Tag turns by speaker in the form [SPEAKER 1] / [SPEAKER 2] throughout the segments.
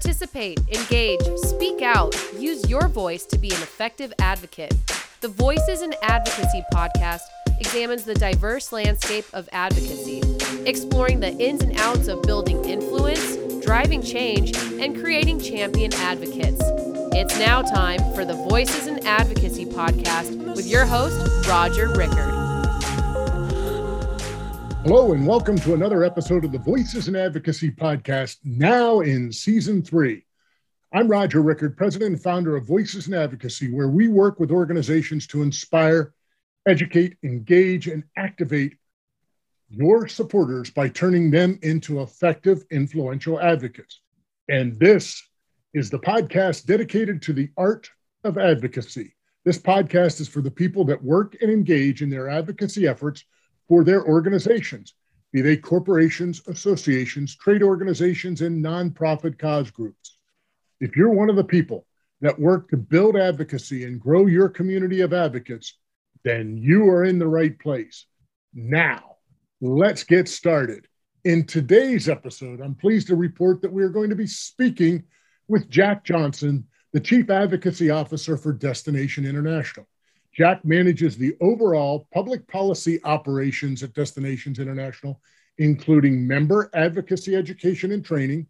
[SPEAKER 1] Participate, engage, speak out, use your voice to be an effective advocate. The Voices in Advocacy podcast examines the diverse landscape of advocacy, exploring the ins and outs of building influence, driving change, and creating champion advocates. It's now time for the Voices in Advocacy podcast with your host, Roger Rickard.
[SPEAKER 2] Hello, and welcome to another episode of the Voices in Advocacy podcast, now in season three. I'm Roger Rickard, president and founder of Voices in Advocacy, where we work with organizations to inspire, educate, engage, and activate your supporters by turning them into effective, influential advocates. And this is the podcast dedicated to the art of advocacy. This podcast is for the people that work and engage in their advocacy efforts for their organizations, be they corporations, associations, trade organizations, and nonprofit cause groups. If you're one of the people that work to build advocacy and grow your community of advocates, then you are in the right place. Now, let's get started. In today's episode, I'm pleased to report that we are going to be speaking with Jack Johnson, the Chief Advocacy Officer for Destination International. Jack manages the overall public policy operations at Destinations International, including member advocacy education and training,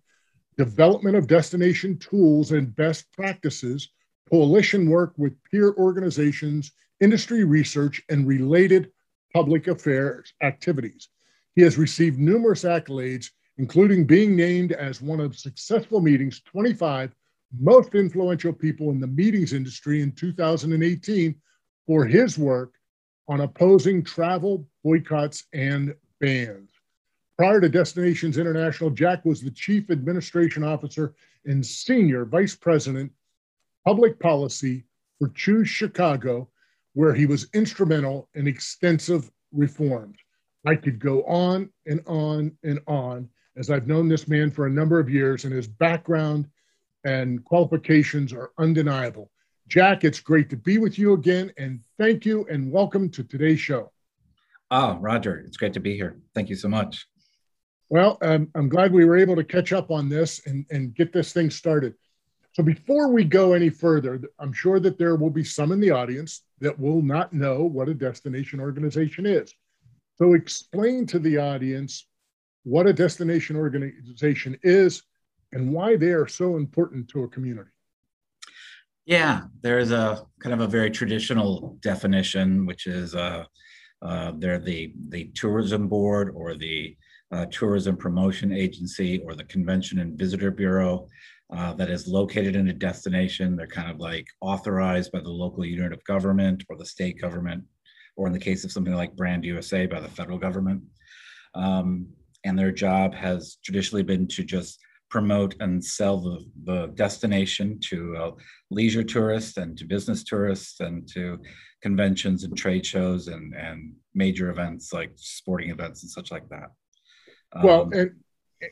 [SPEAKER 2] development of destination tools and best practices, coalition work with peer organizations, industry research, and related public affairs activities. He has received numerous accolades, including being named as one of Successful Meetings 25 most influential people in the meetings industry in 2018 for his work on opposing travel boycotts and bans. Prior to Destinations International, Jack was the Chief Administration Officer and Senior Vice President, Public Policy for Choose Chicago, where he was instrumental in extensive reforms. I could go on and on and on as I've known this man for a number of years, and his background and qualifications are undeniable. Jack, it's great to be with you again, and thank you and welcome to today's show.
[SPEAKER 3] Oh, Roger, it's great to be here. Thank you so much.
[SPEAKER 2] Well, um, I'm glad we were able to catch up on this and, and get this thing started. So, before we go any further, I'm sure that there will be some in the audience that will not know what a destination organization is. So, explain to the audience what a destination organization is and why they are so important to a community.
[SPEAKER 3] Yeah, there's a kind of a very traditional definition, which is uh, uh, they're the the tourism board or the uh, tourism promotion agency or the convention and visitor bureau uh, that is located in a destination. They're kind of like authorized by the local unit of government or the state government, or in the case of something like Brand USA, by the federal government. Um, and their job has traditionally been to just promote and sell the, the destination to uh, leisure tourists and to business tourists and to conventions and trade shows and, and major events like sporting events and such like that.
[SPEAKER 2] Um, well, and,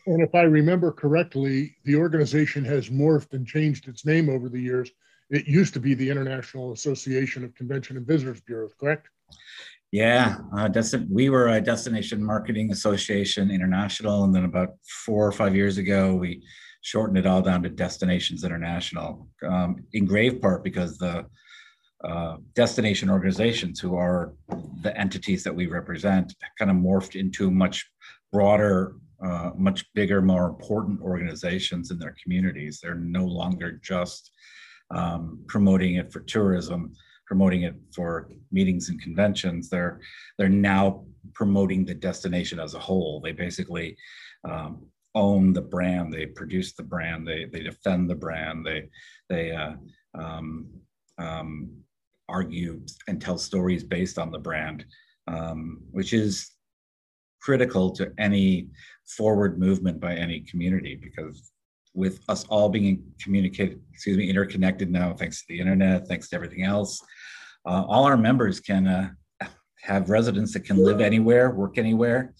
[SPEAKER 2] and if I remember correctly, the organization has morphed and changed its name over the years. It used to be the International Association of Convention and Visitors Bureaus, correct?
[SPEAKER 3] Yeah, uh, we were a Destination Marketing Association International, and then about four or five years ago, we shortened it all down to Destinations International, um, in grave part because the uh, destination organizations, who are the entities that we represent, kind of morphed into much broader, uh, much bigger, more important organizations in their communities. They're no longer just um, promoting it for tourism promoting it for meetings and conventions. They're they're now promoting the destination as a whole. They basically um, own the brand. They produce the brand. They they defend the brand. They they uh, um, um, argue and tell stories based on the brand, um, which is critical to any forward movement by any community because with us all being communicated, excuse me, interconnected now, thanks to the internet, thanks to everything else. Uh, all our members can uh, have residents that can live anywhere, work anywhere.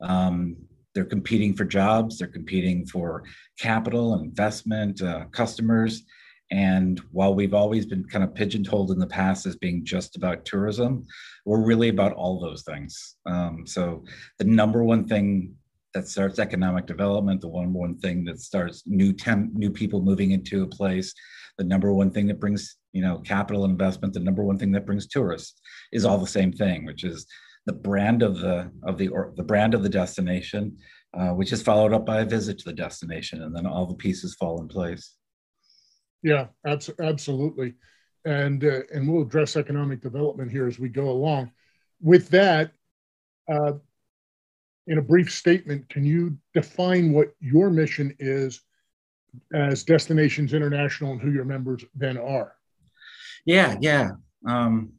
[SPEAKER 3] Um, they're competing for jobs, they're competing for capital, investment, uh, customers. And while we've always been kind of pigeonholed in the past as being just about tourism, we're really about all those things. Um, so the number one thing that starts economic development, the one one thing that starts new temp, new people moving into a place, the number one thing that brings you know capital investment, the number one thing that brings tourists is all the same thing, which is the brand of the of the or the brand of the destination, uh, which is followed up by a visit to the destination, and then all the pieces fall in place.
[SPEAKER 2] Yeah, abs- absolutely, and uh, and we'll address economic development here as we go along. With that, uh, in a brief statement, can you define what your mission is as Destinations International and who your members then are?
[SPEAKER 3] Yeah, yeah. Um,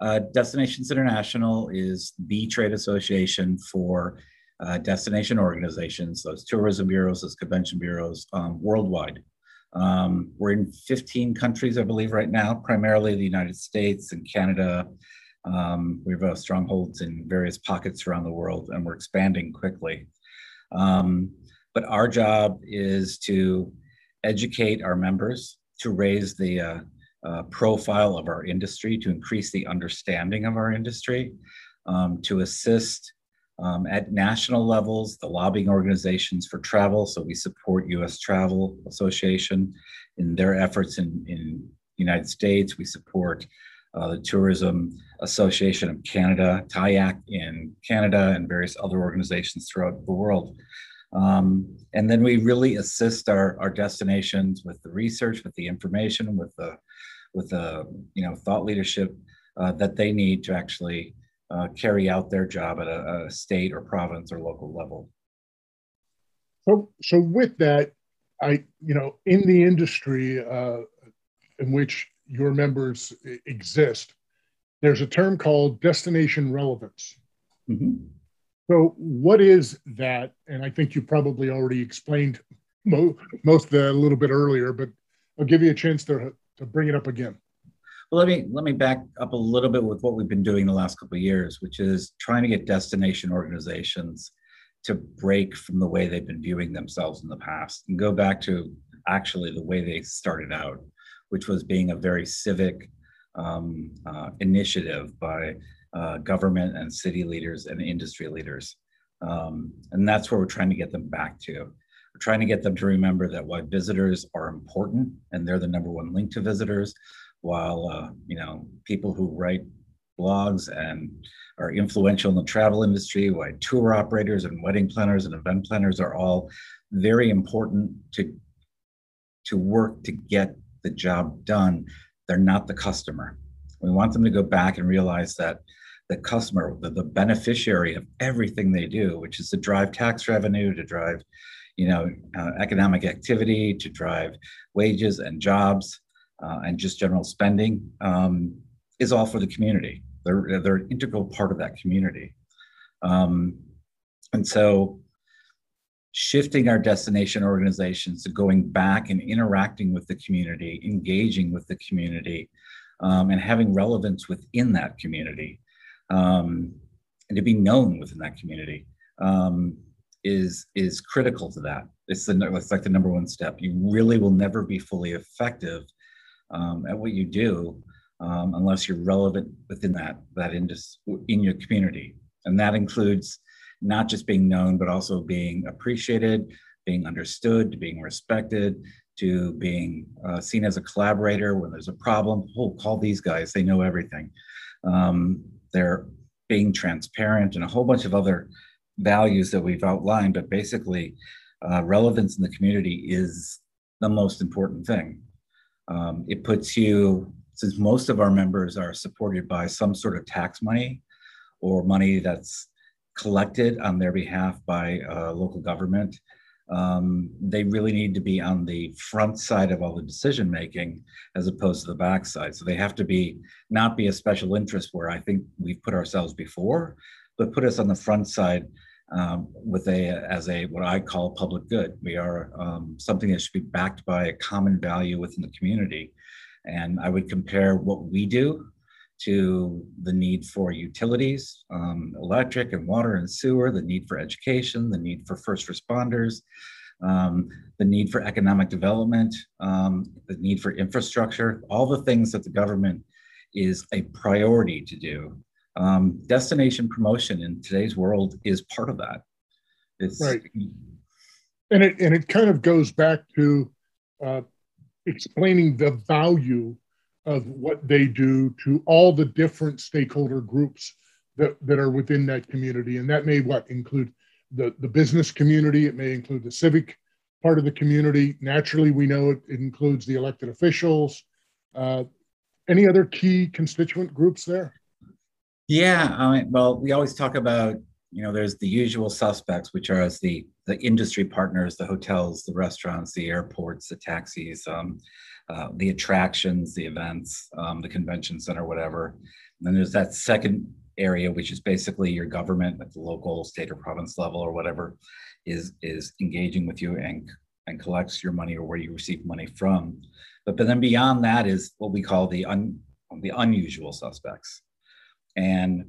[SPEAKER 3] uh, Destinations International is the trade association for uh, destination organizations, those tourism bureaus, those convention bureaus um, worldwide. Um, we're in 15 countries, I believe, right now, primarily the United States and Canada. Um, we have strongholds in various pockets around the world, and we're expanding quickly. Um, but our job is to educate our members, to raise the uh, uh, profile of our industry, to increase the understanding of our industry, um, to assist um, at national levels, the lobbying organizations for travel. So we support U.S. Travel Association in their efforts in in United States. We support uh, the Tourism Association of Canada, TIAC in Canada, and various other organizations throughout the world. Um, and then we really assist our, our destinations with the research, with the information, with the with the you know thought leadership uh, that they need to actually uh, carry out their job at a, a, state or province or local level.
[SPEAKER 2] So, so with that, I, you know, in the industry uh, in which your members exist, there's a term called destination relevance. Mm-hmm. So, what is that? And I think you probably already explained mo- most of that a little bit earlier, but I'll give you a chance to, to bring it up again.
[SPEAKER 3] Well, let me let me back up a little bit with what we've been doing the last couple of years, which is trying to get destination organizations to break from the way they've been viewing themselves in the past and go back to actually the way they started out, which was being a very civic um, uh, initiative by uh, government and city leaders and industry leaders. Um, and that's where we're trying to get them back to. We're trying to get them to remember that while visitors are important and they're the number one link to visitors, while uh, you know people who write blogs and are influential in the travel industry, why tour operators and wedding planners and event planners are all very important to to work to get the job done. They're not the customer. We want them to go back and realize that the customer, the, the beneficiary of everything they do, which is to drive tax revenue, to drive, you know, uh, economic activity, to drive wages and jobs, uh, and just general spending um, is all for the community. They're, they're an integral part of that community. Um, and so shifting our destination organizations to going back and interacting with the community, engaging with the community, um, and having relevance within that community, um, and to be known within that community um, is is critical to that. It's the it's like the number one step. You really will never be fully effective um, at what you do um, unless you're relevant within that that industry in your community, and that includes not just being known but also being appreciated, being understood, being respected, to being uh, seen as a collaborator when there's a problem. Oh, call these guys; they know everything. Um, they're being transparent and a whole bunch of other values that we've outlined, but basically, uh, relevance in the community is the most important thing. Um, it puts you, since most of our members are supported by some sort of tax money or money that's collected on their behalf by uh, local government, um, they really need to be on the front side of all the decision making as opposed to the back side. So they have to be not be a special interest where I think we've put ourselves before, but put us on the front side um, with a as a what I call public good. We are um, something that should be backed by a common value within the community, and I would compare what we do to the need for utilities, um, electric and water and sewer, the need for education, the need for first responders, um, the need for economic development, um, the need for infrastructure, all the things that the government is a priority to do um, destination promotion in today's world is part of that. It's
[SPEAKER 2] right. And it and it kind of goes back to uh, explaining the value of what they do to all the different stakeholder groups that, that are within that community. And that may what include the, the business community, it may include the civic part of the community. Naturally, we know it, it includes the elected officials. Uh, any other key constituent groups there?
[SPEAKER 3] Yeah, I mean, well, we always talk about you know there's the usual suspects, which are the the industry partners, the hotels, the restaurants, the airports, the taxis, um, uh, the attractions, the events, um, the convention center, whatever. And then there's that second area, which is basically your government at the local, state, or province level, or whatever, is is engaging with you and and collects your money or where you receive money from. But, but then beyond that is what we call the un, the unusual suspects. And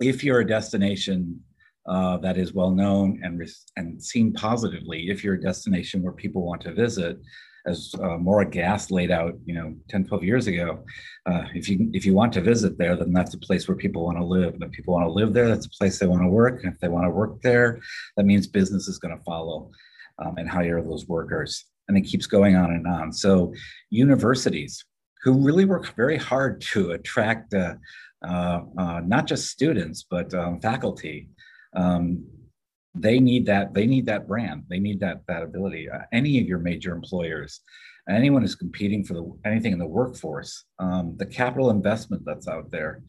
[SPEAKER 3] if you're a destination uh, that is well known and, and seen positively, if you're a destination where people want to visit, as uh, Maura Gast laid out, you know, 10, 12 years ago, uh, if you if you want to visit there, then that's a place where people want to live. And if people want to live there, that's a place they want to work. And if they want to work there, that means business is going to follow um, and hire those workers. And it keeps going on and on. So universities, who really work very hard to attract uh, uh, uh not just students but um, faculty. Um, they need that they need that brand. They need that that ability. Uh, any of your major employers anyone who's competing for the, anything in the workforce um, the capital investment that's out there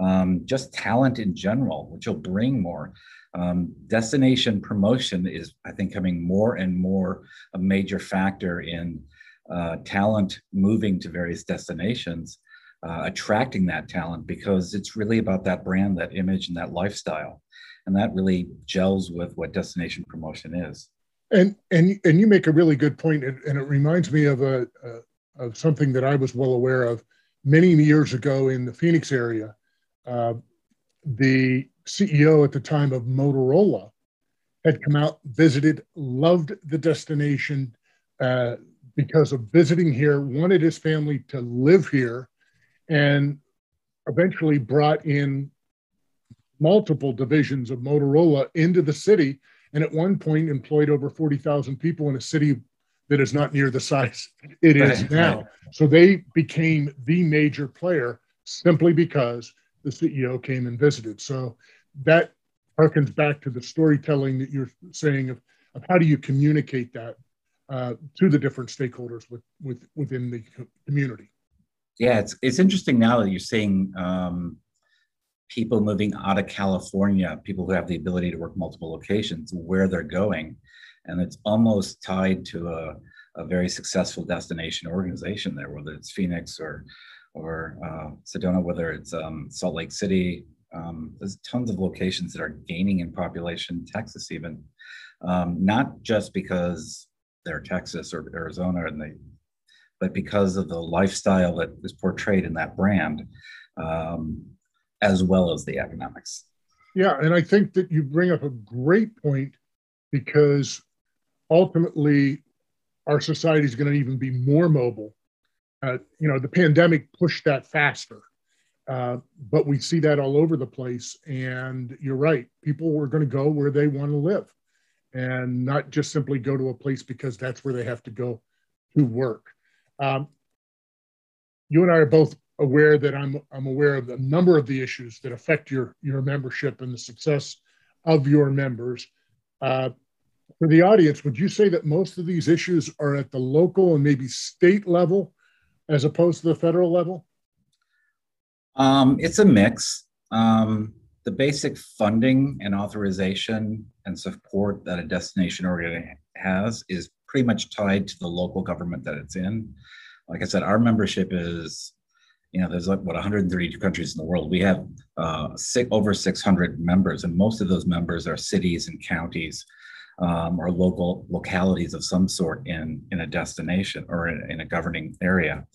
[SPEAKER 3] um, just talent in general which will bring more. Um, destination promotion is i think coming more and more a major factor in uh, talent moving to various destinations uh, attracting that talent because it's really about that brand that image and that lifestyle and that really gels with what destination promotion is.
[SPEAKER 2] And and and you make a really good point, and, and it reminds me of a, a, of something that I was well aware of many years ago in the Phoenix area. Uh, the CEO at the time of Motorola had come out, visited, loved the destination uh, because of visiting here, wanted his family to live here, and eventually brought in multiple divisions of Motorola into the city, and at one point employed over 40,000 people in a city that is not near the size it is right, now. Right. So they became the major player simply because the CEO came and visited. So that harkens back to the storytelling that you're saying of, of how do you communicate that uh, to the different stakeholders with, with, within the community.
[SPEAKER 3] Yeah, it's, it's interesting now that you're seeing um, people moving out of California, people who have the ability to work multiple locations, where they're going. And it's almost tied to a, a very successful destination organization there, whether it's Phoenix or or uh, Sedona, whether it's um, Salt Lake City. Um, there's tons of locations that are gaining in population, Texas even, um, not just because they're Texas or Arizona, and they, but because of the lifestyle that is portrayed in that brand. Um, as well as the economics.
[SPEAKER 2] Yeah, and I think that you bring up a great point because ultimately our society is going to even be more mobile. Uh, you know, the pandemic pushed that faster, uh, but we see that all over the place. And you're right, people are going to go where they want to live and not just simply go to a place because that's where they have to go to work. Um, you and I are both aware that I'm I'm aware of a number of the issues that affect your your membership and the success of your members. Uh, for the audience, would you say that most of these issues are at the local and maybe state level, as opposed to the federal level?
[SPEAKER 3] Um, it's a mix. Um, the basic funding and authorization and support that a destination organization has is pretty much tied to the local government that it's in. Like I said, our membership is you know, there's like what 132 countries in the world. We have uh, six, over 600 members, and most of those members are cities and counties um, or local localities of some sort in in a destination or in, in a governing area.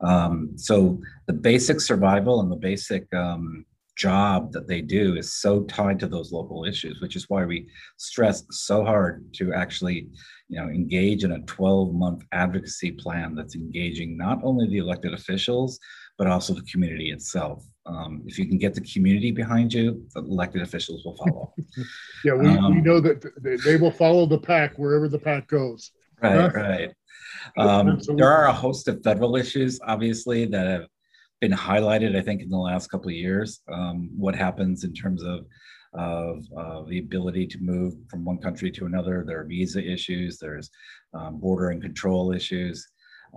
[SPEAKER 3] Um, so the basic survival and the basic um, job that they do is so tied to those local issues, which is why we stress so hard to actually, you know, engage in a 12 month advocacy plan that's engaging not only the elected officials, but also the community itself. Um, if you can get the community behind you, the elected officials will follow.
[SPEAKER 2] yeah, we, um, we know that they, they, will follow the pack wherever the pack goes.
[SPEAKER 3] Right, huh? right. Um, there are a host of federal issues, obviously, that have been highlighted, I think, in the last couple of years. Um, what happens in terms of of uh, the ability to move from one country to another. There are visa issues. There's um, border and control issues.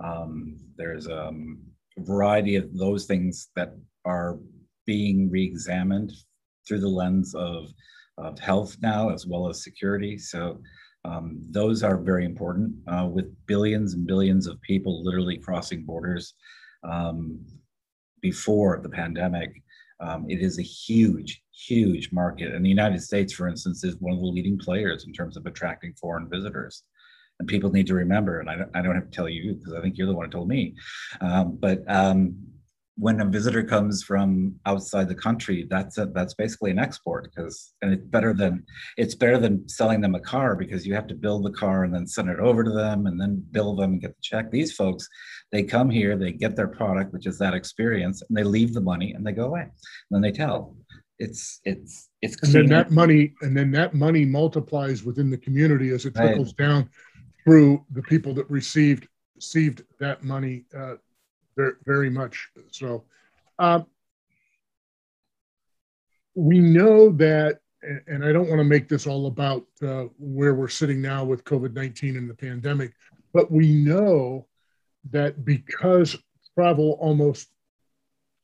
[SPEAKER 3] Um, there's um, variety of those things that are being re-examined through the lens of, of health now as well as security. So um, those are very important uh, with billions and billions of people literally crossing borders um, before the pandemic. Um, it is a huge, huge market. And the United States, for instance, is one of the leading players in terms of attracting foreign visitors. And people need to remember, and I don't, I don't have to tell you because I think you're the one who told me, um, but um, when a visitor comes from outside the country, that's a, that's basically an export because and it's better than it's better than selling them a car because you have to build the car and then send it over to them and then bill them and get the check. These folks, they come here, they get their product, which is that experience, and they leave the money and they go away. And then they tell. It's it's it's
[SPEAKER 2] and then that money and then that money multiplies within the community as it trickles right. down through the people that received received that money. Uh, very, very much so. Um, we know that, and I don't want to make this all about uh, where we're sitting now with COVID 19 and the pandemic, but we know that because travel almost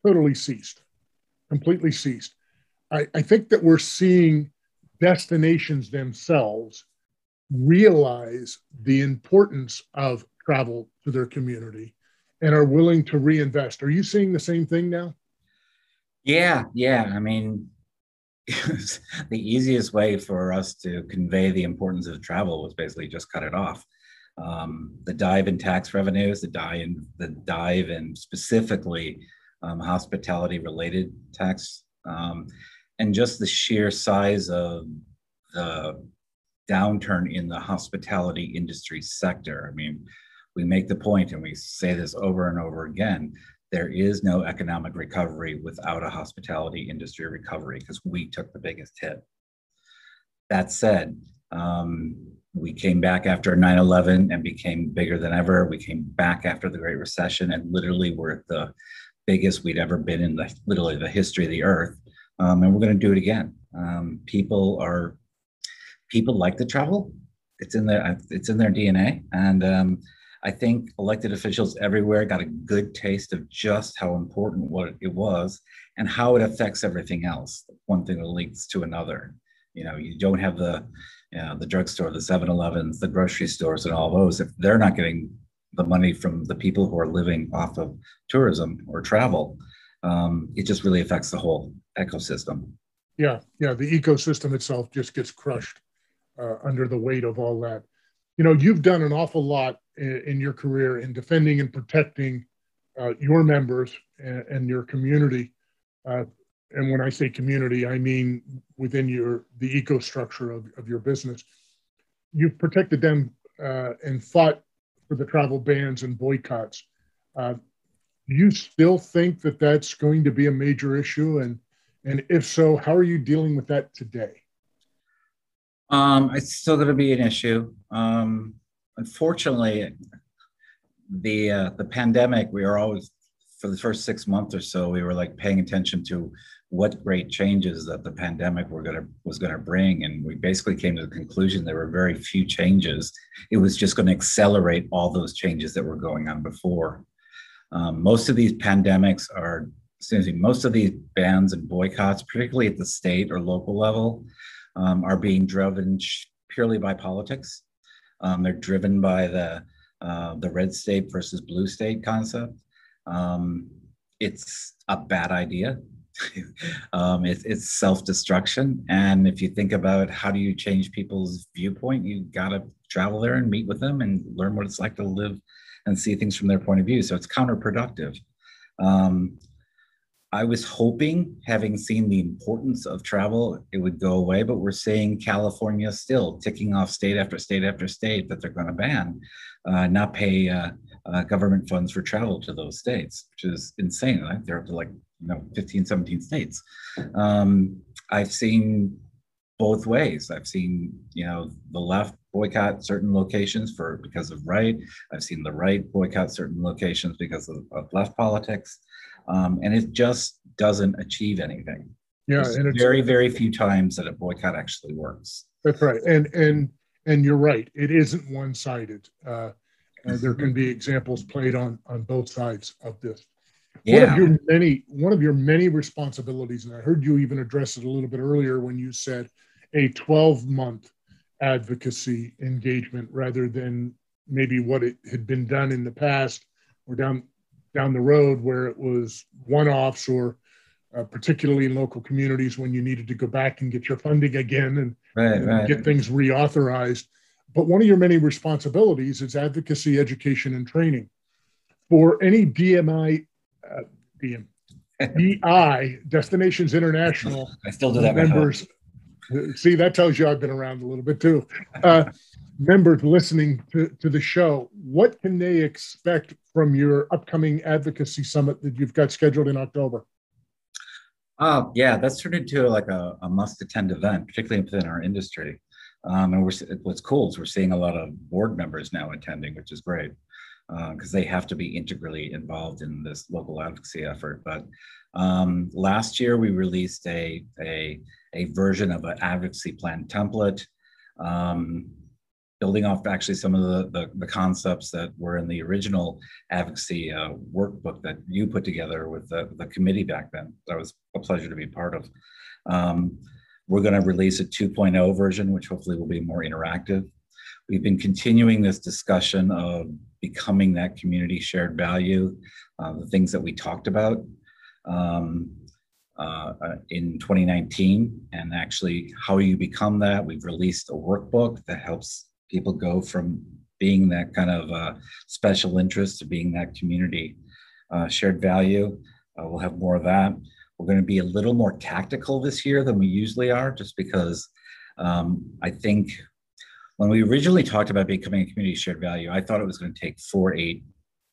[SPEAKER 2] totally ceased, completely ceased, I, I think that we're seeing destinations themselves realize the importance of travel to their community and are willing to reinvest. Are you seeing the same thing now?
[SPEAKER 3] Yeah, yeah. I mean, the easiest way for us to convey the importance of travel was basically just cut it off. Um, the dive in tax revenues, the dive in the dive in specifically um, hospitality related tax, um, and just the sheer size of the downturn in the hospitality industry sector. I mean, we make the point and we say this over and over again there is no economic recovery without a hospitality industry recovery because we took the biggest hit. That said, um, we came back after 9 11 and became bigger than ever. We came back after the Great Recession and literally we're the biggest we'd ever been in the literally the history of the earth. Um, and we're going to do it again. Um, people are people like to travel. It's in their it's in their DNA, and um, I think elected officials everywhere got a good taste of just how important what it was and how it affects everything else. One thing that leads to another. You know, you don't have the, you know, the drugstore, the 7-Elevens, the grocery stores, and all those. If they're not getting the money from the people who are living off of tourism or travel, um, it just really affects the whole ecosystem.
[SPEAKER 2] Yeah, yeah, the ecosystem itself just gets crushed uh, under the weight of all that. You know, you've done an awful lot in, in your career in defending and protecting uh, your members and, and your community. Uh, and when I say community, I mean within your the eco structure of, of your business. You've protected them uh, and fought for the travel bans and boycotts. Uh, do you still think that that's going to be a major issue? And and if so, how are you dealing with that today?
[SPEAKER 3] Um, it's still going to be an issue. Um, unfortunately, the uh, the pandemic, we were always for the first six months or so, we were like paying attention to what great changes that the pandemic were gonna was gonna bring, and we basically came to the conclusion there were very few changes. It was just going to accelerate all those changes that were going on before. Um, most of these pandemics are, excuse me, most of these bans and boycotts, particularly at the state or local level, um, are being driven purely by politics. Um, they're driven by the uh, the red state versus blue state concept. Um, it's a bad idea. um, it, it's self destruction. And if you think about how do you change people's viewpoint, you got to travel there and meet with them and learn what it's like to live and see things from their point of view. So it's counterproductive. Um, I was hoping, having seen the importance of travel, it would go away, but we're seeing California still ticking off state after state after state that they're going to ban, uh, not pay uh, uh, government funds for travel to those states, which is insane. Right? They're up to like you know 15, 17 states. Um, I've seen both ways. I've seen you know the left boycott certain locations for because of right. I've seen the right boycott certain locations because of, of left politics, um, and it just doesn't achieve anything. Yeah, There's and it's very very few times that a boycott actually works.
[SPEAKER 2] That's right, and and and you're right. It isn't one sided. Uh, uh, there can be examples played on on both sides of this. Yeah. One of your many one of your many responsibilities, and I heard you even address it a little bit earlier when you said a 12 month advocacy engagement rather than maybe what it had been done in the past or down down the road where it was one-offs or uh, particularly in local communities when you needed to go back and get your funding again and, right, and right. get things reauthorized but one of your many responsibilities is advocacy education and training for any dmi uh, DM, DI Destinations International.
[SPEAKER 3] I still do that
[SPEAKER 2] members. See, that tells you I've been around a little bit too. Uh, members listening to, to the show, what can they expect from your upcoming advocacy summit that you've got scheduled in October?
[SPEAKER 3] Uh, yeah, that's turned into like a, a must attend event, particularly within our industry. Um, and what's cool is we're seeing a lot of board members now attending, which is great because uh, they have to be integrally involved in this local advocacy effort. But um, last year we released a, a, a, version of an advocacy plan template, um, building off actually some of the, the, the, concepts that were in the original advocacy uh, workbook that you put together with the, the committee back then. That was a pleasure to be part of. Um, we're going to release a 2.0 version, which hopefully will be more interactive. We've been continuing this discussion of becoming that community shared value, uh, the things that we talked about um, uh, uh, in 2019, and actually how you become that. We've released a workbook that helps people go from being that kind of uh, special interest to being that community uh, shared value. Uh, we'll have more of that. We're going to be a little more tactical this year than we usually are, just because um, I think when we originally talked about becoming a community shared value, I thought it was going to take four, eight,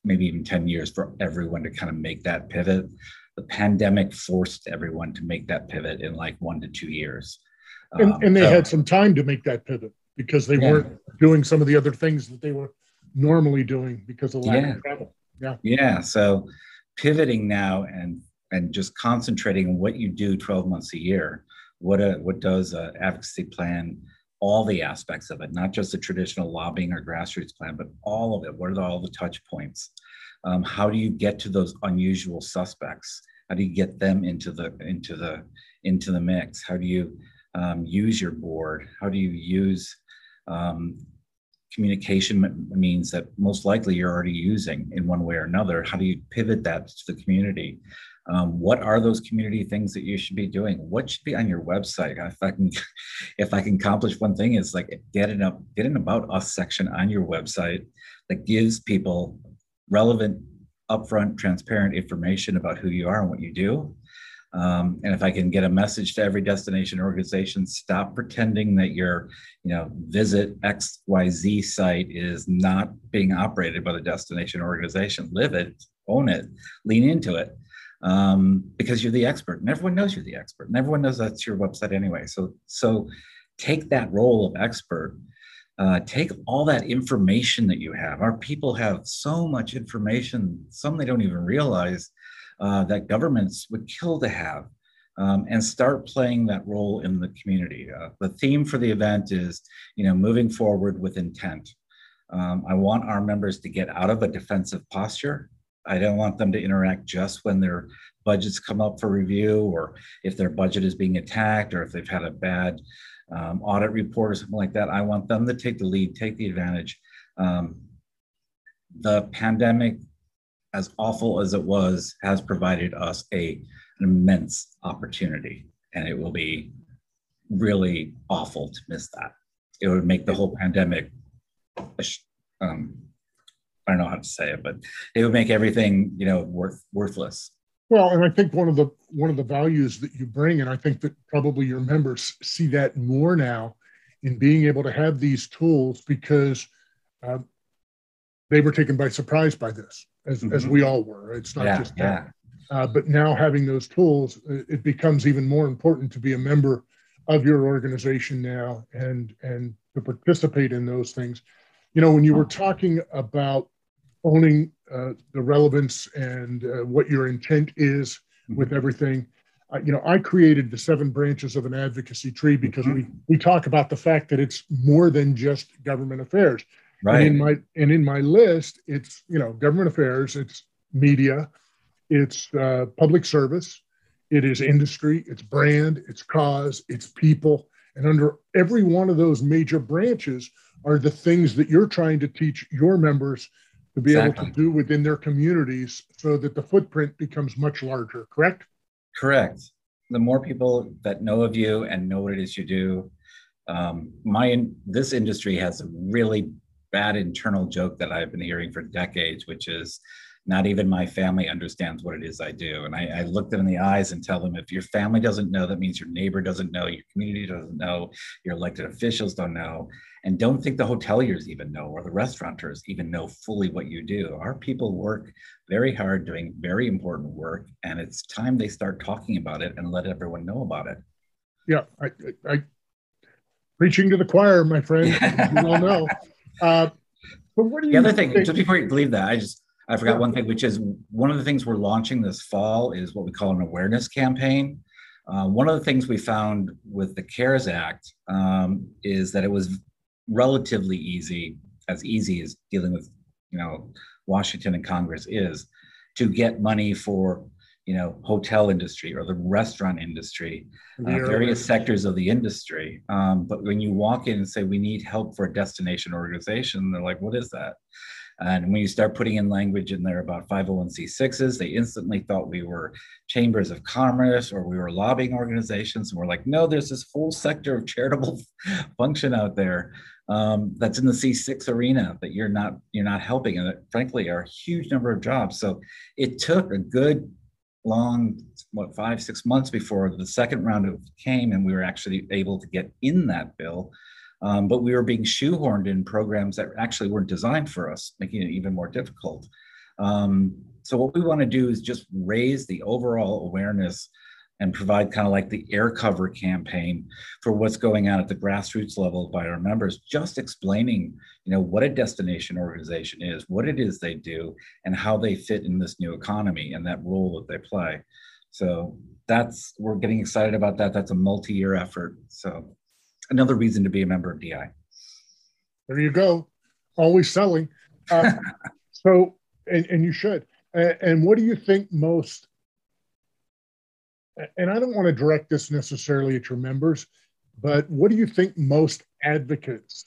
[SPEAKER 3] maybe even 10 years for everyone to kind of make that pivot. The pandemic forced everyone to make that pivot in like one to two years.
[SPEAKER 2] And, um, and they so, had some time to make that pivot because they yeah. weren't doing some of the other things that they were normally doing because of lack yeah. of travel.
[SPEAKER 3] Yeah. Yeah. So pivoting now and and just concentrating on what you do 12 months a year. What a what does an advocacy plan all the aspects of it, not just the traditional lobbying or grassroots plan, but all of it. What are all the touch points? Um, how do you get to those unusual suspects? How do you get them into the into the into the mix? How do you um, use your board? How do you use um, communication means that most likely you're already using in one way or another? How do you pivot that to the community? Um, what are those community things that you should be doing? What should be on your website? If I can, if I can accomplish one thing, is like get an up, get an about us section on your website that gives people relevant, upfront, transparent information about who you are and what you do. Um, and if I can get a message to every destination organization, stop pretending that your, you know, visit XYZ site is not being operated by the destination organization. Live it, own it, lean into it um, because you're the expert and everyone knows you're the expert and everyone knows that's your website anyway. So, so take that role of expert, uh, take all that information that you have. Our people have so much information, some they don't even realize uh, that governments would kill to have. Um, and start playing that role in the community. Uh, the theme for the event is, you know, moving forward with intent. Um, I want our members to get out of a defensive posture I don't want them to interact just when their budgets come up for review or if their budget is being attacked or if they've had a bad um, audit report or something like that. I want them to take the lead, take the advantage. Um, the pandemic, as awful as it was, has provided us a, an immense opportunity, and it will be really awful to miss that. It would make the whole pandemic um, I don't know how to say it, but it would make everything, you know, worth worthless.
[SPEAKER 2] Well, and I think one of the one of the values that you bring, and I think that probably your members see that more now in being able to have these tools because uh, they were taken by surprise by this, as, mm-hmm. as we all were. It's not
[SPEAKER 3] yeah,
[SPEAKER 2] just
[SPEAKER 3] that.
[SPEAKER 2] Yeah. Uh, but now having those tools, it becomes even more important to be a member of your organization now and and to participate in those things. You know, when you were talking about owning uh, the relevance and uh, what your intent is mm-hmm. with everything, uh, you know, I created the seven branches of an advocacy tree because mm-hmm. we we talk about the fact that it's more than just government affairs.
[SPEAKER 3] Right.
[SPEAKER 2] And in my and in my list, it's you know government affairs, it's media, it's uh, public service, it is industry, it's brand, it's cause, it's people, and under every one of those major branches are the things that you're trying to teach your members to be exactly. able to do within their communities, so that the footprint becomes much larger. Correct?
[SPEAKER 3] Correct. The more people that know of you and know what it is you do, um, my this industry has a really bad internal joke that I've been hearing for decades, which is not even my family understands what it is I do. And I, I, look them in the eyes and tell them if your family doesn't know, that means your neighbor doesn't know, your community doesn't know, your elected officials don't know, and don't think the hoteliers even know or the restaurateurs even know fully what you do. Our people work very hard doing very important work, and it's time they start talking about it and let everyone know about it.
[SPEAKER 2] Yeah, I, I, I preaching to the choir, my friend. you all know. Uh,
[SPEAKER 3] but what do you? The other thing, think? just before you believe that, I just I forgot one thing, which is one of the things we're launching this fall is what we call an awareness campaign. Uh, one of the things we found with the CARES Act um, is that it was relatively easy, as easy as dealing with, you know, Washington and Congress is, to get money for, you know, hotel industry or the restaurant industry, uh, various sectors of the industry. Um, but when you walk in and say we need help for a destination organization, they're like, "What is that?" And when you start putting in language in there about 501c6s, they instantly thought we were chambers of commerce or we were lobbying organizations. And we're like, no, there's this whole sector of charitable function out there um, that's in the C6 arena that you're not you're not helping, and it, frankly are a huge number of jobs. So it took a good long what five six months before the second round of came, and we were actually able to get in that bill. Um, but we were being shoehorned in programs that actually weren't designed for us, making it even more difficult. Um, so what we want to do is just raise the overall awareness and provide kind of like the air cover campaign for what's going on at the grassroots level by our members just explaining you know what a destination organization is what it is they do and how they fit in this new economy and that role that they play. So that's we're getting excited about that. That's a multi-year effort. So another reason to be a member of di
[SPEAKER 2] there you go. Always selling. Uh, so and, and you should. And what do you think most and I don't want to direct this necessarily at your members, but what do you think most advocates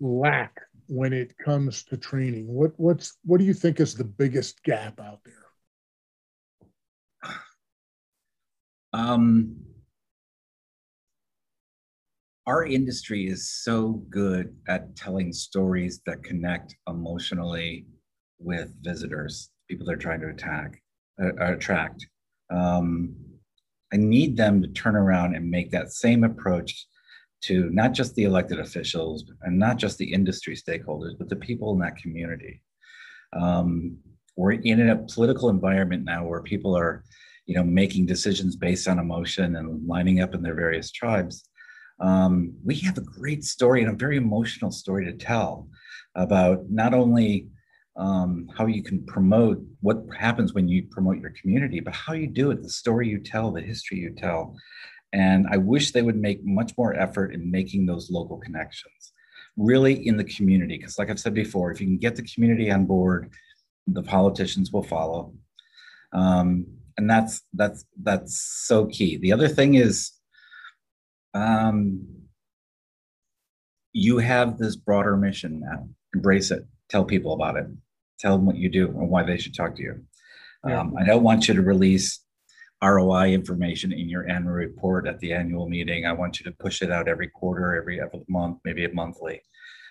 [SPEAKER 2] lack when it comes to training? What what's what do you think is the biggest gap out there?
[SPEAKER 3] Um, our industry is so good at telling stories that connect emotionally with visitors, people they're trying to attack, uh, attract. Um, I need them to turn around and make that same approach to not just the elected officials and not just the industry stakeholders, but the people in that community. Um, we're in a political environment now where people are, you know, making decisions based on emotion and lining up in their various tribes. Um, we have a great story and a very emotional story to tell about not only um, how you can promote what happens when you promote your community, but how you do it, the story you tell, the history you tell. And I wish they would make much more effort in making those local connections, really in the community. Because, like I've said before, if you can get the community on board, the politicians will follow. Um, and that's that's that's so key. The other thing is, um, you have this broader mission now. Embrace it. Tell people about it tell them what you do and why they should talk to you. Yeah. Um, I don't want you to release ROI information in your annual report at the annual meeting. I want you to push it out every quarter, every, every month, maybe a monthly.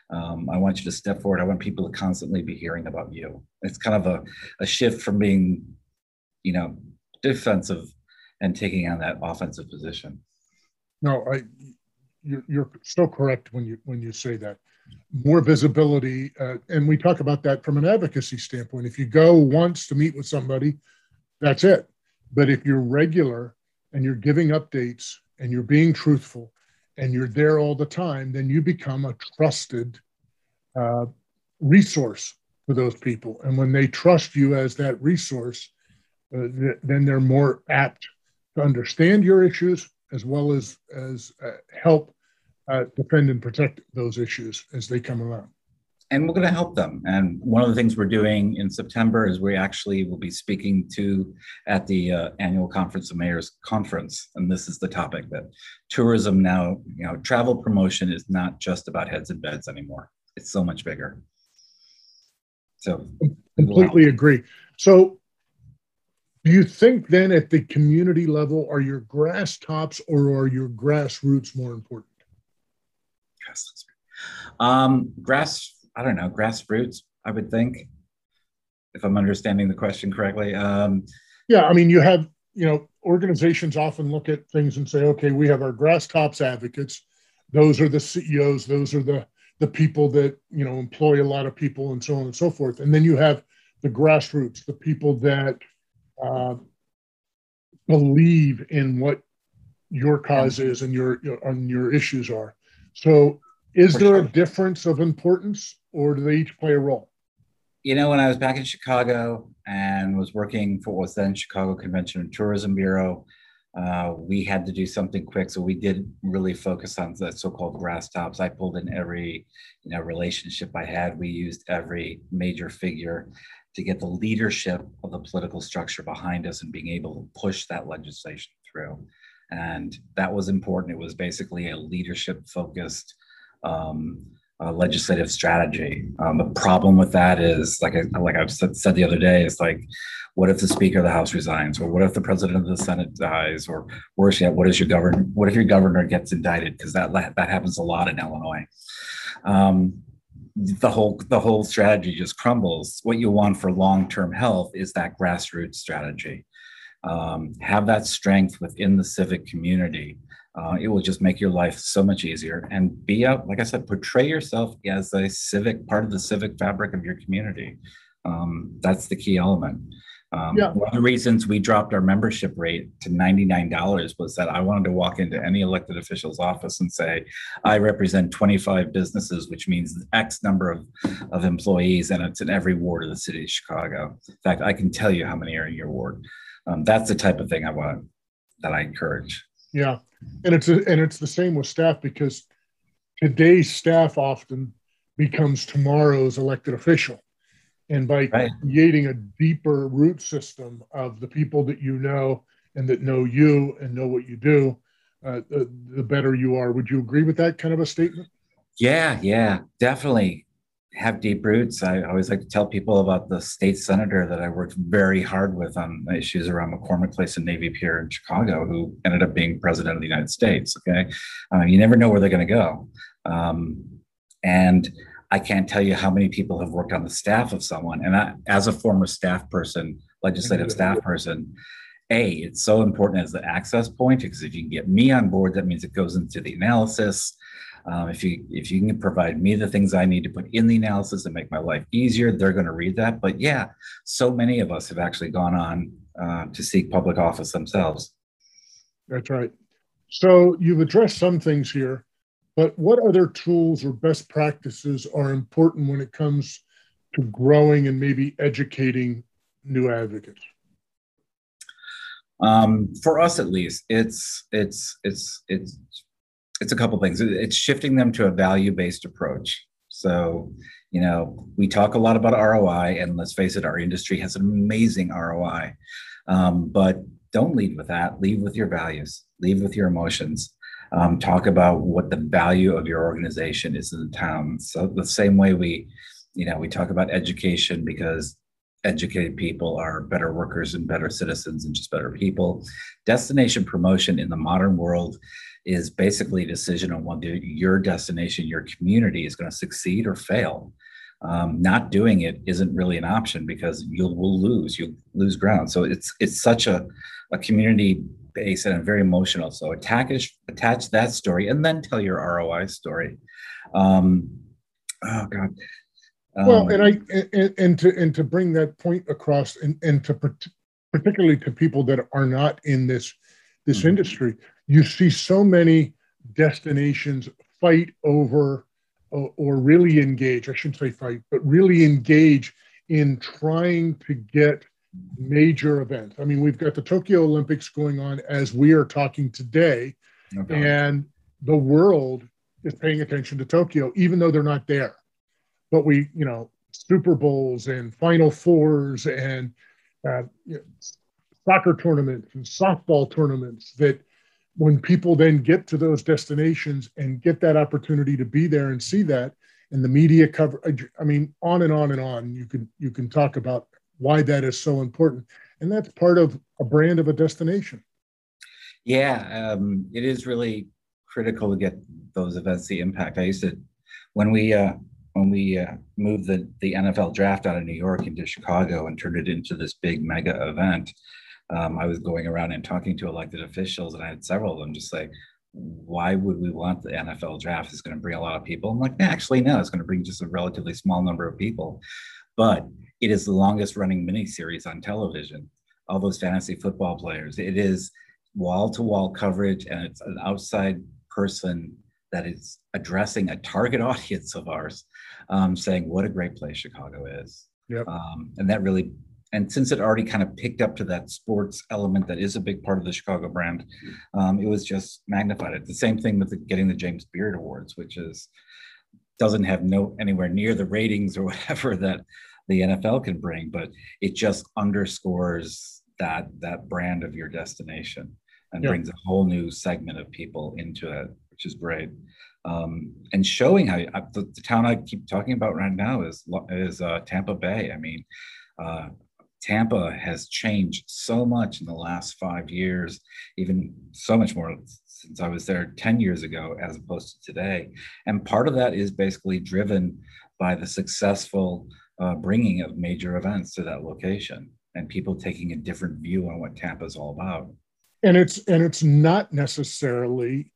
[SPEAKER 3] Um, I want you to step forward. I want people to constantly be hearing about you. It's kind of a, a shift from being, you know, defensive and taking on that offensive position.
[SPEAKER 2] No, I, you're, you're so correct when you when you say that. More visibility. Uh, and we talk about that from an advocacy standpoint. If you go once to meet with somebody, that's it. But if you're regular and you're giving updates and you're being truthful and you're there all the time, then you become a trusted uh, resource for those people. And when they trust you as that resource, uh, th- then they're more apt to understand your issues as well as as uh, help uh, defend and protect those issues as they come around.
[SPEAKER 3] And we're going to help them. And one of the things we're doing in September is we actually will be speaking to at the uh, annual conference of mayors conference. And this is the topic that tourism now, you know, travel promotion is not just about heads and beds anymore. It's so much bigger. So
[SPEAKER 2] completely agree. So do you think then at the community level, are your grass tops or are your grassroots more important?
[SPEAKER 3] Um, grass, I don't know, grassroots, I would think, if I'm understanding the question correctly. Um,
[SPEAKER 2] yeah, I mean, you have, you know, organizations often look at things and say, okay, we have our grass tops advocates. Those are the CEOs, those are the the people that, you know, employ a lot of people and so on and so forth. And then you have the grassroots, the people that uh, believe in what your cause is and your, your and your issues are. So is there sure. a difference of importance or do they each play a role?
[SPEAKER 3] You know, when I was back in Chicago and was working for what was then Chicago Convention and Tourism Bureau, uh, we had to do something quick. So we did really focus on the so-called grass tops. I pulled in every, you know, relationship I had. We used every major figure to get the leadership of the political structure behind us and being able to push that legislation through. And that was important. It was basically a leadership focused um, uh, legislative strategy. Um, the problem with that is, like I, like I've said, said the other day, is like, what if the Speaker of the House resigns, or what if the President of the Senate dies, or worse yet, what if your governor, what if your governor gets indicted? Because that that happens a lot in Illinois. Um, the whole the whole strategy just crumbles. What you want for long term health is that grassroots strategy. Um, have that strength within the civic community uh, it will just make your life so much easier and be out, like I said, portray yourself as a civic part of the civic fabric of your community. Um, that's the key element. Um, yeah. One of the reasons we dropped our membership rate to $99 was that I wanted to walk into any elected official's office and say, I represent 25 businesses, which means X number of, of employees, and it's in every ward of the city of Chicago. In fact, I can tell you how many are in your ward. Um, that's the type of thing I want, that I encourage.
[SPEAKER 2] Yeah. And it's a, and it's the same with staff because today's staff often becomes tomorrow's elected official. And by right. creating a deeper root system of the people that you know and that know you and know what you do uh, the, the better you are. Would you agree with that kind of a statement?
[SPEAKER 3] Yeah yeah definitely have deep roots. I always like to tell people about the state senator that I worked very hard with on issues around McCormick Place and Navy Pier in Chicago, who ended up being president of the United States. Okay, uh, you never know where they're going to go, um, and I can't tell you how many people have worked on the staff of someone. And I, as a former staff person, legislative staff person, a it's so important as the access point because if you can get me on board, that means it goes into the analysis um, if you if you can provide me the things I need to put in the analysis and make my life easier, they're going to read that. But yeah, so many of us have actually gone on uh, to seek public office themselves.
[SPEAKER 2] That's right. So you've addressed some things here, but what other tools or best practices are important when it comes to growing and maybe educating new advocates?
[SPEAKER 3] Um, for us, at least, it's it's it's it's it's a couple things. It's shifting them to a value based approach. So, you know, we talk a lot about ROI, and let's face it, our industry has an amazing ROI. Um, but don't lead with that. Lead with your values. Lead with your emotions. Um, talk about what the value of your organization is in the town. So the same way we, you know, we talk about education because educated people are better workers and better citizens and just better people. Destination promotion in the modern world is basically a decision on whether your destination, your community is going to succeed or fail. Um, not doing it isn't really an option because you'll will lose, you'll lose ground. So it's it's such a, a community base and very emotional. So attach attach that story and then tell your ROI story. Um, Oh God.
[SPEAKER 2] Um, well, and I and, and to and to bring that point across, and and to particularly to people that are not in this this mm-hmm. industry, you see so many destinations fight over or, or really engage. I shouldn't say fight, but really engage in trying to get major events. I mean, we've got the Tokyo Olympics going on as we are talking today, okay. and the world is paying attention to Tokyo, even though they're not there. But we, you know, Super Bowls and Final Fours and uh, you know, soccer tournaments and softball tournaments that when people then get to those destinations and get that opportunity to be there and see that and the media cover i mean on and on and on you can you can talk about why that is so important. And that's part of a brand of a destination.
[SPEAKER 3] Yeah um, it is really critical to get those events the impact. I used to when we uh, when we uh, moved the, the nfl draft out of new york into chicago and turned it into this big mega event um, I was going around and talking to elected officials, and I had several of them just say, why would we want the NFL draft? It's going to bring a lot of people. I'm like, actually, no, it's going to bring just a relatively small number of people. But it is the longest running mini series on television. All those fantasy football players. It is wall to wall coverage, and it's an outside person that is addressing a target audience of ours, um, saying what a great place Chicago is. Yep. Um, and that really and since it already kind of picked up to that sports element that is a big part of the Chicago brand, um, it was just magnified. It's the same thing with the, getting the James Beard Awards, which is doesn't have no anywhere near the ratings or whatever that the NFL can bring, but it just underscores that that brand of your destination and yeah. brings a whole new segment of people into it, which is great. Um, and showing how uh, the, the, town I keep talking about right now is is uh, Tampa Bay. I mean, uh, Tampa has changed so much in the last five years, even so much more since I was there 10 years ago as opposed to today. And part of that is basically driven by the successful uh, bringing of major events to that location and people taking a different view on what Tampa is all about.
[SPEAKER 2] And it's and it's not necessarily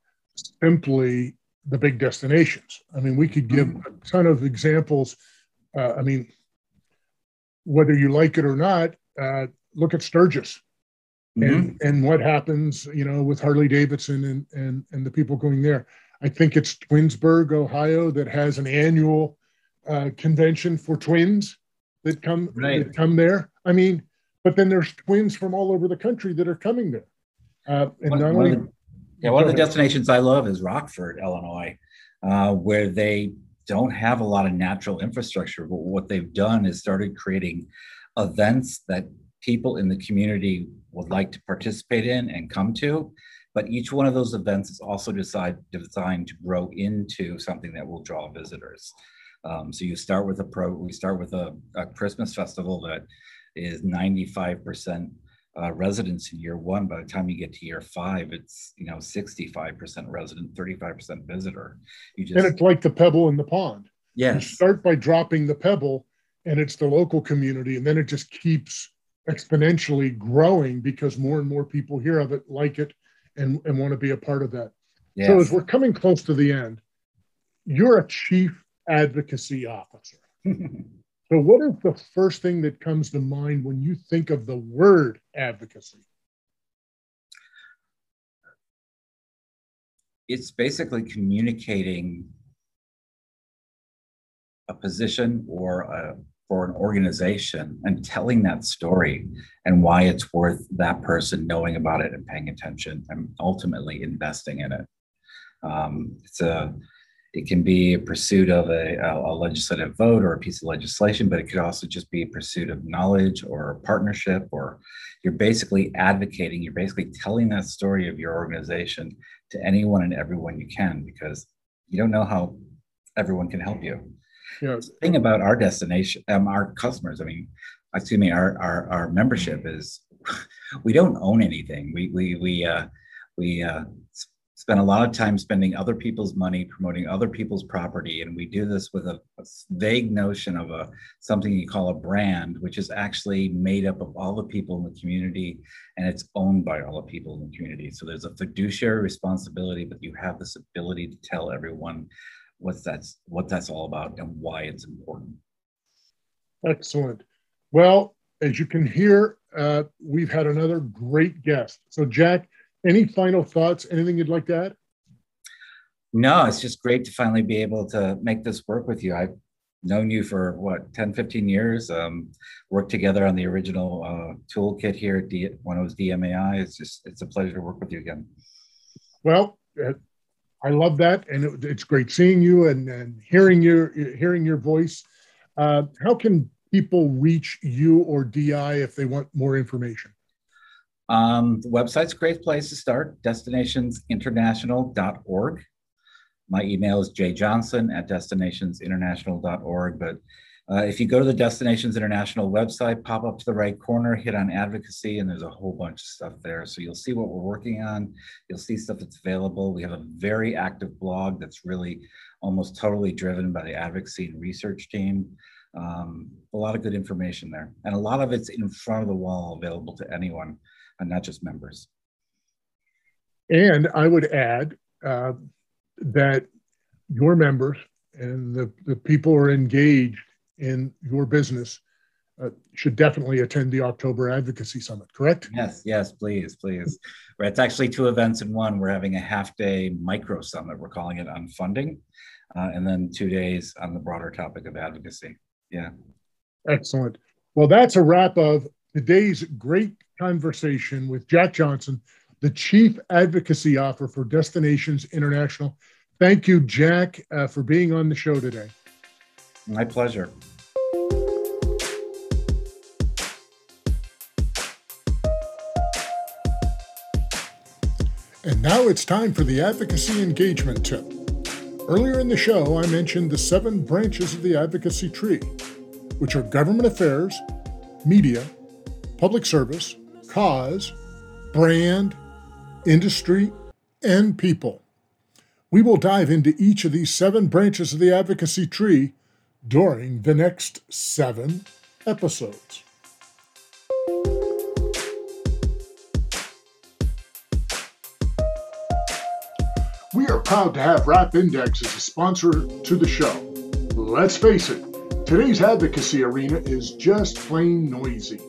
[SPEAKER 2] simply the big destinations. I mean, we could give mm. a ton of examples. Uh, I mean, whether you like it or not, uh, look at Sturgis mm-hmm. and and what happens, you know, with Harley Davidson and and and the people going there. I think it's Twinsburg, Ohio, that has an annual uh, convention for twins that come right. that come there. I mean, but then there's twins from all over the country that are coming there. Uh, and
[SPEAKER 3] not only, yeah, one of the destinations I love is Rockford, Illinois, uh, where they don't have a lot of natural infrastructure, but what they've done is started creating events that people in the community would like to participate in and come to. But each one of those events is also decide, designed to grow into something that will draw visitors. Um, so you start with a pro, we start with a, a Christmas festival that is 95% uh, residents in year one. By the time you get to year five, it's you know 65% resident, 35% visitor.
[SPEAKER 2] You just and it's like the pebble in the pond.
[SPEAKER 3] Yes.
[SPEAKER 2] You start by dropping the pebble, and it's the local community, and then it just keeps exponentially growing because more and more people hear of it, like it, and, and want to be a part of that. Yes. So as we're coming close to the end, you're a chief advocacy officer. So, what is the first thing that comes to mind when you think of the word advocacy?
[SPEAKER 3] It's basically communicating a position or a, for an organization and telling that story and why it's worth that person knowing about it and paying attention and ultimately investing in it. Um, it's a it can be a pursuit of a, a, legislative vote or a piece of legislation, but it could also just be a pursuit of knowledge or a partnership, or you're basically advocating, you're basically telling that story of your organization to anyone and everyone you can, because you don't know how everyone can help you. Yeah. The thing about our destination, um, our customers, I mean, excuse me, our, our, our membership is we don't own anything. We, we, we, uh, we uh, spend a lot of time spending other people's money promoting other people's property and we do this with a, a, vague notion of a something you call a brand which is actually made up of all the people in the community and it's owned by all the people in the community so there's a fiduciary responsibility but you have this ability to tell everyone what that's what that's all about and why it's important.
[SPEAKER 2] Excellent. Well, as you can hear, uh, we've had another great guest. So, Jack, any final thoughts? Anything you'd like to add?
[SPEAKER 3] No, it's just great to finally be able to make this work with you. I've known you for what 10 15 years um, worked together on the original uh, toolkit here at D- when it was dmai it's just it's a pleasure to work with you again
[SPEAKER 2] well uh, i love that and it, it's great seeing you and, and hearing your hearing your voice uh, how can people reach you or di if they want more information
[SPEAKER 3] um, the website's a great place to start destinationsinternational.org my email is jjohnson at destinationsinternational.org. But uh, if you go to the Destinations International website, pop up to the right corner, hit on advocacy, and there's a whole bunch of stuff there. So you'll see what we're working on. You'll see stuff that's available. We have a very active blog that's really almost totally driven by the advocacy and research team. Um, a lot of good information there. And a lot of it's in front of the wall available to anyone, and not just members.
[SPEAKER 2] And I would add, uh, that your members and the, the people who are engaged in your business uh, should definitely attend the October Advocacy Summit, correct?
[SPEAKER 3] Yes, yes, please, please. It's actually two events in one. We're having a half day micro summit, we're calling it on funding, uh, and then two days on the broader topic of advocacy. Yeah.
[SPEAKER 2] Excellent. Well, that's a wrap of today's great conversation with Jack Johnson, the Chief Advocacy Officer for Destinations International. Thank you, Jack, uh, for being on the show today.
[SPEAKER 3] My pleasure.
[SPEAKER 2] And now it's time for the advocacy engagement tip. Earlier in the show, I mentioned the seven branches of the advocacy tree, which are government affairs, media, public service, cause, brand, industry, and people. We will dive into each of these seven branches of the advocacy tree during the next seven episodes. We are proud to have Rap Index as a sponsor to the show. Let's face it, today's advocacy arena is just plain noisy.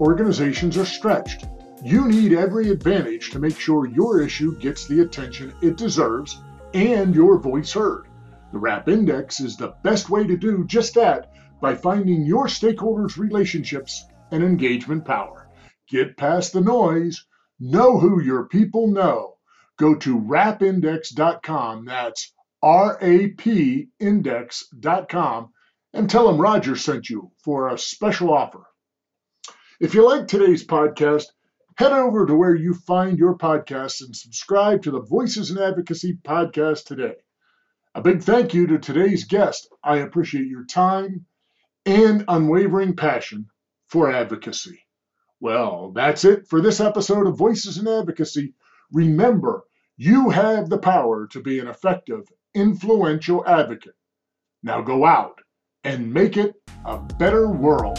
[SPEAKER 2] Organizations are stretched you need every advantage to make sure your issue gets the attention it deserves and your voice heard. The RAP Index is the best way to do just that by finding your stakeholders' relationships and engagement power. Get past the noise, know who your people know. Go to rapindex.com, that's R A P index.com, and tell them Roger sent you for a special offer. If you like today's podcast, Head over to where you find your podcasts and subscribe to the Voices in Advocacy podcast today. A big thank you to today's guest. I appreciate your time and unwavering passion for advocacy. Well, that's it for this episode of Voices in Advocacy. Remember, you have the power to be an effective, influential advocate. Now go out and make it a better world.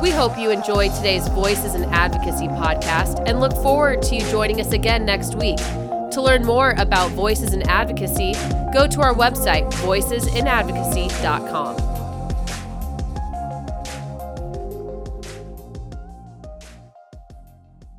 [SPEAKER 1] We hope you enjoyed today's Voices in Advocacy podcast and look forward to you joining us again next week. To learn more about Voices in Advocacy, go to our website, voicesinadvocacy.com.